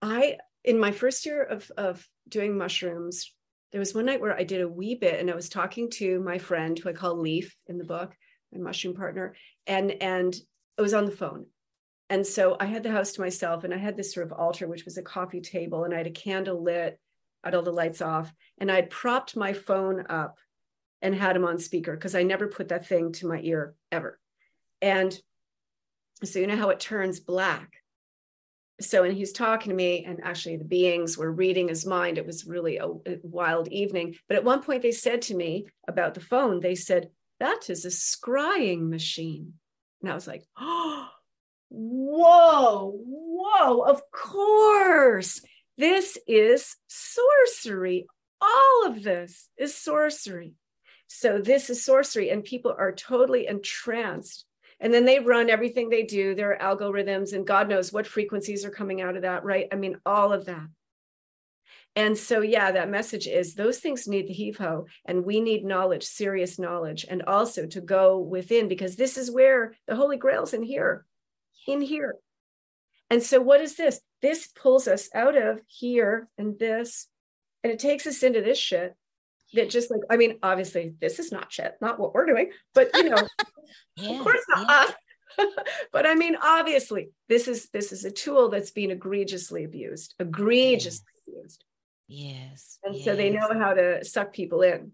I in my first year of of doing mushrooms, there was one night where I did a wee bit and I was talking to my friend who I call Leaf in the book, my mushroom partner, and and I was on the phone and so I had the house to myself and I had this sort of altar, which was a coffee table, and I had a candle lit, I had all the lights off, and I had propped my phone up and had him on speaker because I never put that thing to my ear ever. And so you know how it turns black. So and he's talking to me, and actually the beings were reading his mind. It was really a, a wild evening. But at one point they said to me about the phone, they said, That is a scrying machine. And I was like, oh whoa, whoa, of course. This is sorcery. All of this is sorcery. So, this is sorcery, and people are totally entranced. And then they run everything they do, their algorithms, and God knows what frequencies are coming out of that, right? I mean, all of that. And so, yeah, that message is those things need the heave ho, and we need knowledge, serious knowledge, and also to go within because this is where the Holy Grail's in here in here. And so, what is this? This pulls us out of here and this, and it takes us into this shit that just like, I mean, obviously, this is not shit, not what we're doing, but you know, yeah, of course not yeah. us. but I mean, obviously, this is this is a tool that's being egregiously abused, egregiously yes. abused. Yes. And yes. so they know how to suck people in.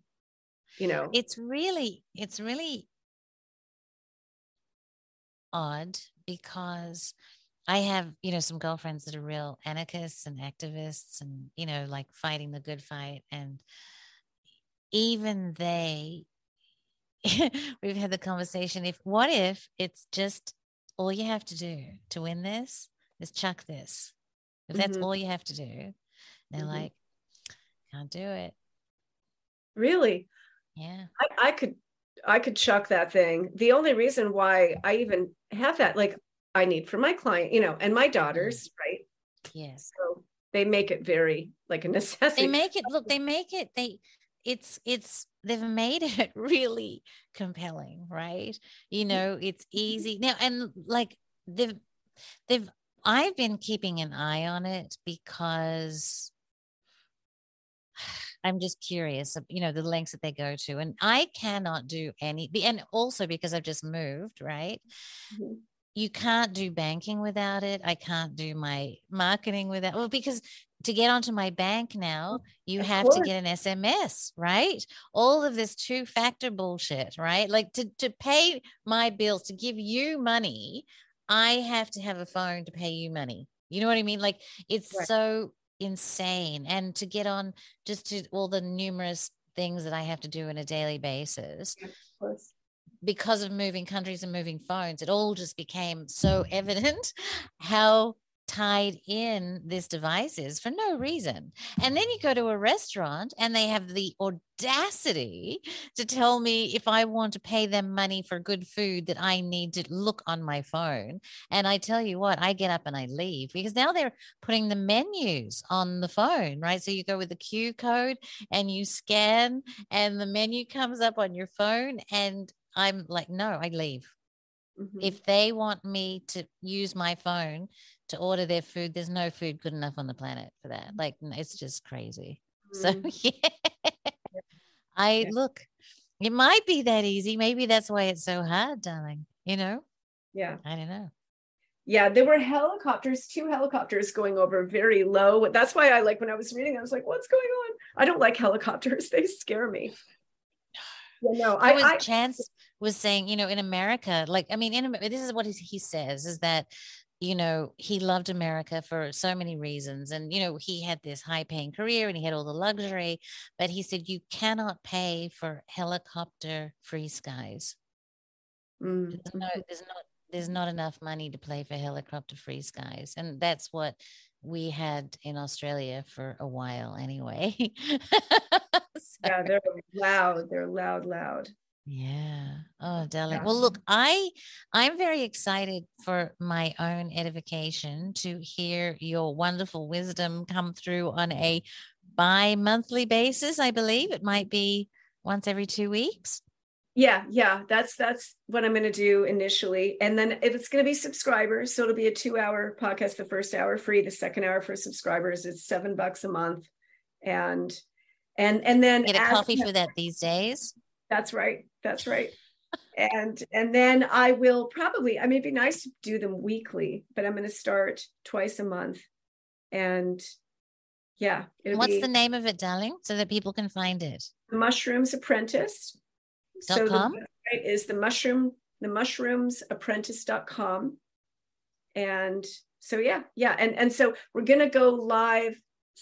You know, it's really, it's really odd because I have, you know, some girlfriends that are real anarchists and activists and, you know, like fighting the good fight. And even they, we've had the conversation if, what if it's just all you have to do to win this is chuck this? If that's mm-hmm. all you have to do, they're mm-hmm. like, can't do it. Really? Yeah. I, I could I could chuck that thing. The only reason why I even have that, like I need for my client, you know, and my daughters, mm-hmm. right? Yes. So they make it very like a necessity. They make it look, they make it, they it's it's they've made it really compelling, right? You mm-hmm. know, it's easy now and like they've they've I've been keeping an eye on it because I'm just curious, you know, the lengths that they go to. And I cannot do any, and also because I've just moved, right? Mm-hmm. You can't do banking without it. I can't do my marketing without, well, because to get onto my bank now, you Of have to get an SMS, right? All of this two factor bullshit, right? Like to, to pay my bills, to give you money, I have to have a phone to pay you money. You know what I mean? Like it's Right. so insane. And to get on just to all the numerous things that I have to do on a daily basis Of because of moving countries and moving phones, it all just became so evident how tied in this device is for no reason. And then you go to a restaurant and they have the audacity to tell me if I want to pay them money for good food that I need to look on my phone. And I tell you what, I get up and I leave because now they're putting the menus on the phone, right? So you go with the Q code and you scan and the menu comes up on your phone and I'm like, no, I leave. Mhm. If they want me to use my phone to order their food, there's no food good enough on the planet for that. Like, it's just crazy. So, Mm. yeah, I Yeah. look, it might be that easy. Maybe that's why it's so hard, darling. You know, yeah. I don't know. Yeah, there were helicopters, two helicopters going over very low. That's why I like when I was reading, I was like, what's going on? I don't like helicopters. They scare me. Yeah, no, I was I Chance was saying, you know, in America, like I mean, in this is what he says is that, you know, he loved America for so many reasons, and you know, he had this high-paying career and he had all the luxury, but he said you cannot pay for helicopter free skies. Mm, There's no, there's not, there's not enough money to play for helicopter free skies, and that's what we had in Australia for a while anyway. So- yeah, they're loud. They're loud, loud. Yeah. Oh, darling. Yeah. Well, look, I I'm very excited for my own edification to hear your wonderful wisdom come through on a bi-monthly basis. I believe it might be once every two weeks. Yeah, yeah, that's that's what I'm going to do initially, and then if it's going to be subscribers, so it'll be a two-hour podcast. The first hour free, the second hour for subscribers. It's seven bucks a month, and and and then Get a coffee for that these days. That's right. That's right. and and then I will probably. I mean, it'd be nice to do them weekly, but I'm going to start twice a month, and yeah, What's be the name of it, darling, so that people can find it? the Mushrooms Apprentice. Dot So the com? website is the mushroom the mushroomsapprentice.com. And so yeah, yeah. And and so we're gonna go live,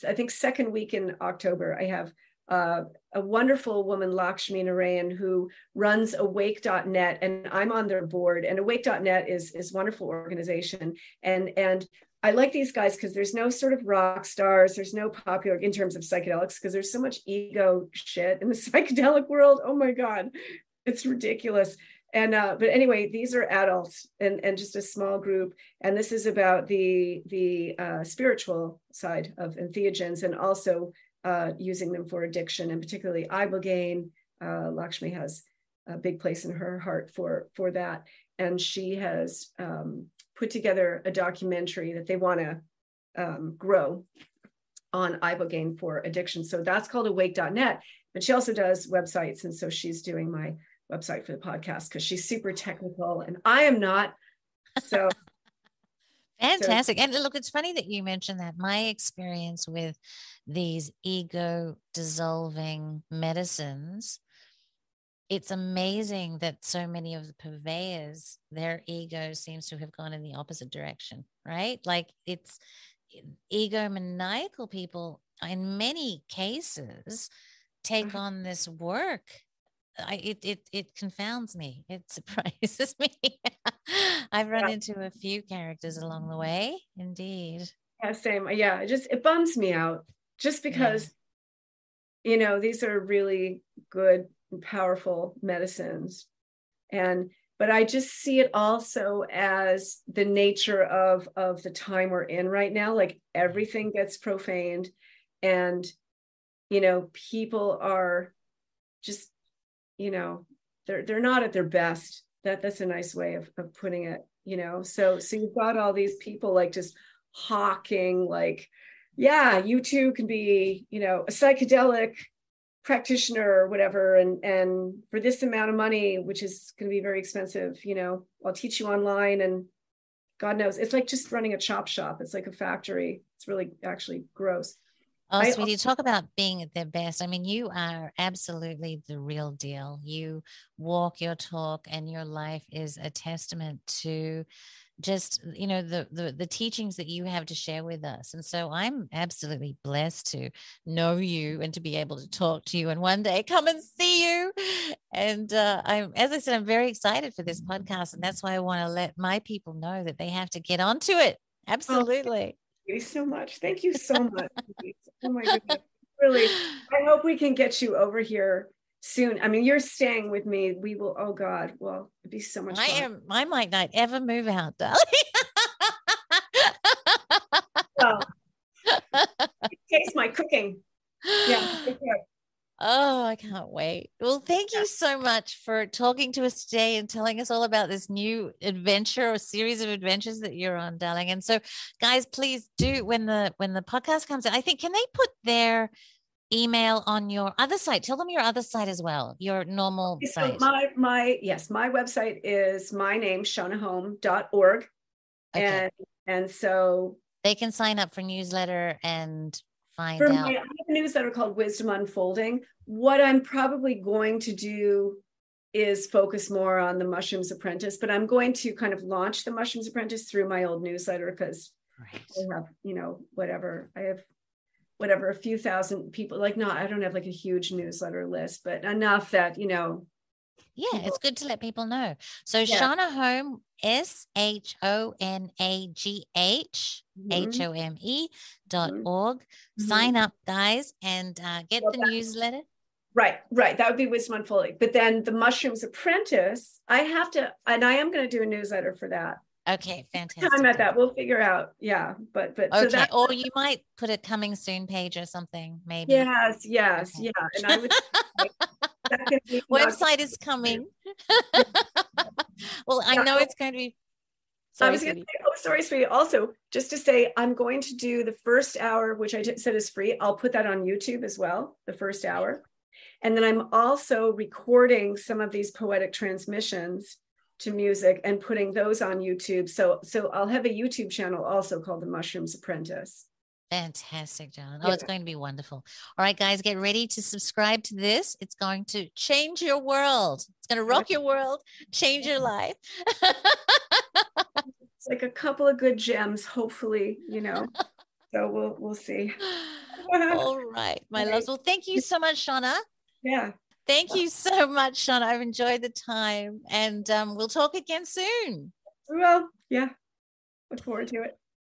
I think second week in October. I have uh, a wonderful woman, Lakshmi Narayan, who runs awake.net, and I'm on their board. And awake.net is is wonderful organization. And and I like these guys because there's no sort of rock stars, there's no popular in terms of psychedelics, because there's so much ego shit in the psychedelic world. Oh my God, it's ridiculous. And uh, but anyway, these are adults and, and just a small group. And this is about the the uh, spiritual side of entheogens and also uh, using them for addiction and particularly ibogaine. Uh, Lakshmi has a big place in her heart for for that, and she has um, put together a documentary that they want to um, grow on ibogaine for addiction. So that's called awake.net. But she also does websites, and so she's doing my website for the podcast because she's super technical and I am not. So Fantastic. And look, it's funny that you mentioned that. My experience with these ego dissolving medicines, it's amazing that so many of the purveyors, their ego seems to have gone in the opposite direction, right? Like it's egomaniacal people in many cases take Mhm. on this work I, it it it confounds me. It surprises me. I've run Yeah. into a few characters along the mm-hmm. way, indeed. yeah, same. Yeah, it just it bums me out just because you know these are really good and powerful medicines. And but I just see it also as the nature of of the time we're in right now. Like everything mm-hmm. gets profaned and you know, people are just you know they're they're not at their best that that's a nice way of, of putting it you know so so you've got all these people like just hawking like yeah you too can be you know a psychedelic practitioner or whatever and and for this amount of money which is going to be very expensive you know i'll teach you online and God knows. It's like just running a chop shop. It's like a factory. It's really actually gross. Oh, I- sweetie, talk about being at their best. I mean, you are absolutely the real deal. You walk your talk, and your life is a testament to just you know the, the the teachings that you have to share with us and so i'm absolutely blessed to know you and to be able to talk to you and one day come and see you and uh, i'm as i said i'm very excited for this podcast and that's why i want to let my people know that they have to get onto it absolutely Thank you so much. Thank you so much. Oh my goodness. Really, I hope we can get you over here soon. I mean, you're staying with me. We will, oh God, well, it'd be so much i fun. am i might not ever move out darling Well, taste my cooking. Yeah. Oh, I can't wait. Well, thank you so much for talking to us today and telling us all about this new adventure or series of adventures that you're on, darling. And so, guys, please do when the when the podcast comes out. I think can they put their email on your other site? Tell them your other site as well, your normal So site. my my yes, my website is my name, shonaghhome.org. Okay. And and so they can sign up for newsletter and find for out. my I have a newsletter called Wisdom Unfolding. What I'm probably going to do is focus more on the Mushrooms Apprentice, but I'm going to kind of launch the Mushrooms Apprentice through my old newsletter because Great. I have, you know, whatever. I have whatever a few thousand people like not I don't have like a huge newsletter list, but enough that, you know, Yeah, it's good to let people know. So Yeah. Shonagh Home, S H O N A G H mhm, H O M E dot Mhm. org. mhm. Sign up, guys, and uh, get Well, the newsletter. Right, right. That would be Wisdom Unfolding. But then the Mushrooms Apprentice, I have to, and I am going to do a newsletter for that. Okay, fantastic. Time at that, we'll figure out. Yeah, but but so Okay, that or you might put a coming soon page or something, maybe. yes, yes, Okay. yeah. And I would like, that can be not- Website is coming. well, I know it's going to be. So, I was going to say, oh, sorry, sweetie. Also, just to say, I'm going to do the first hour, which I said is free. I'll put that on YouTube as well, the first hour. And then I'm also recording some of these poetic transmissions to music and putting those on YouTube. So, so I'll have a YouTube channel also called The Mushrooms Apprentice. Fantastic, John. Oh, it's going to be wonderful. All right, guys, get ready to subscribe to this. It's going to change your world. It's going to rock your world, change your life. It's like a couple of good gems, hopefully, you know. so we'll we'll see. All right, my loves. Well, thank you so much, Shonagh. Yeah. Thank you so much, Shonagh. I've enjoyed the time, and um, we'll talk again soon. Well, yeah. Look forward to it.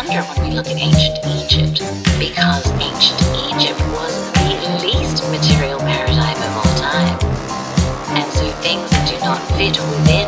wonder when we look at ancient Egypt, because ancient Egypt was the least material paradigm of all time. And so things that do not fit within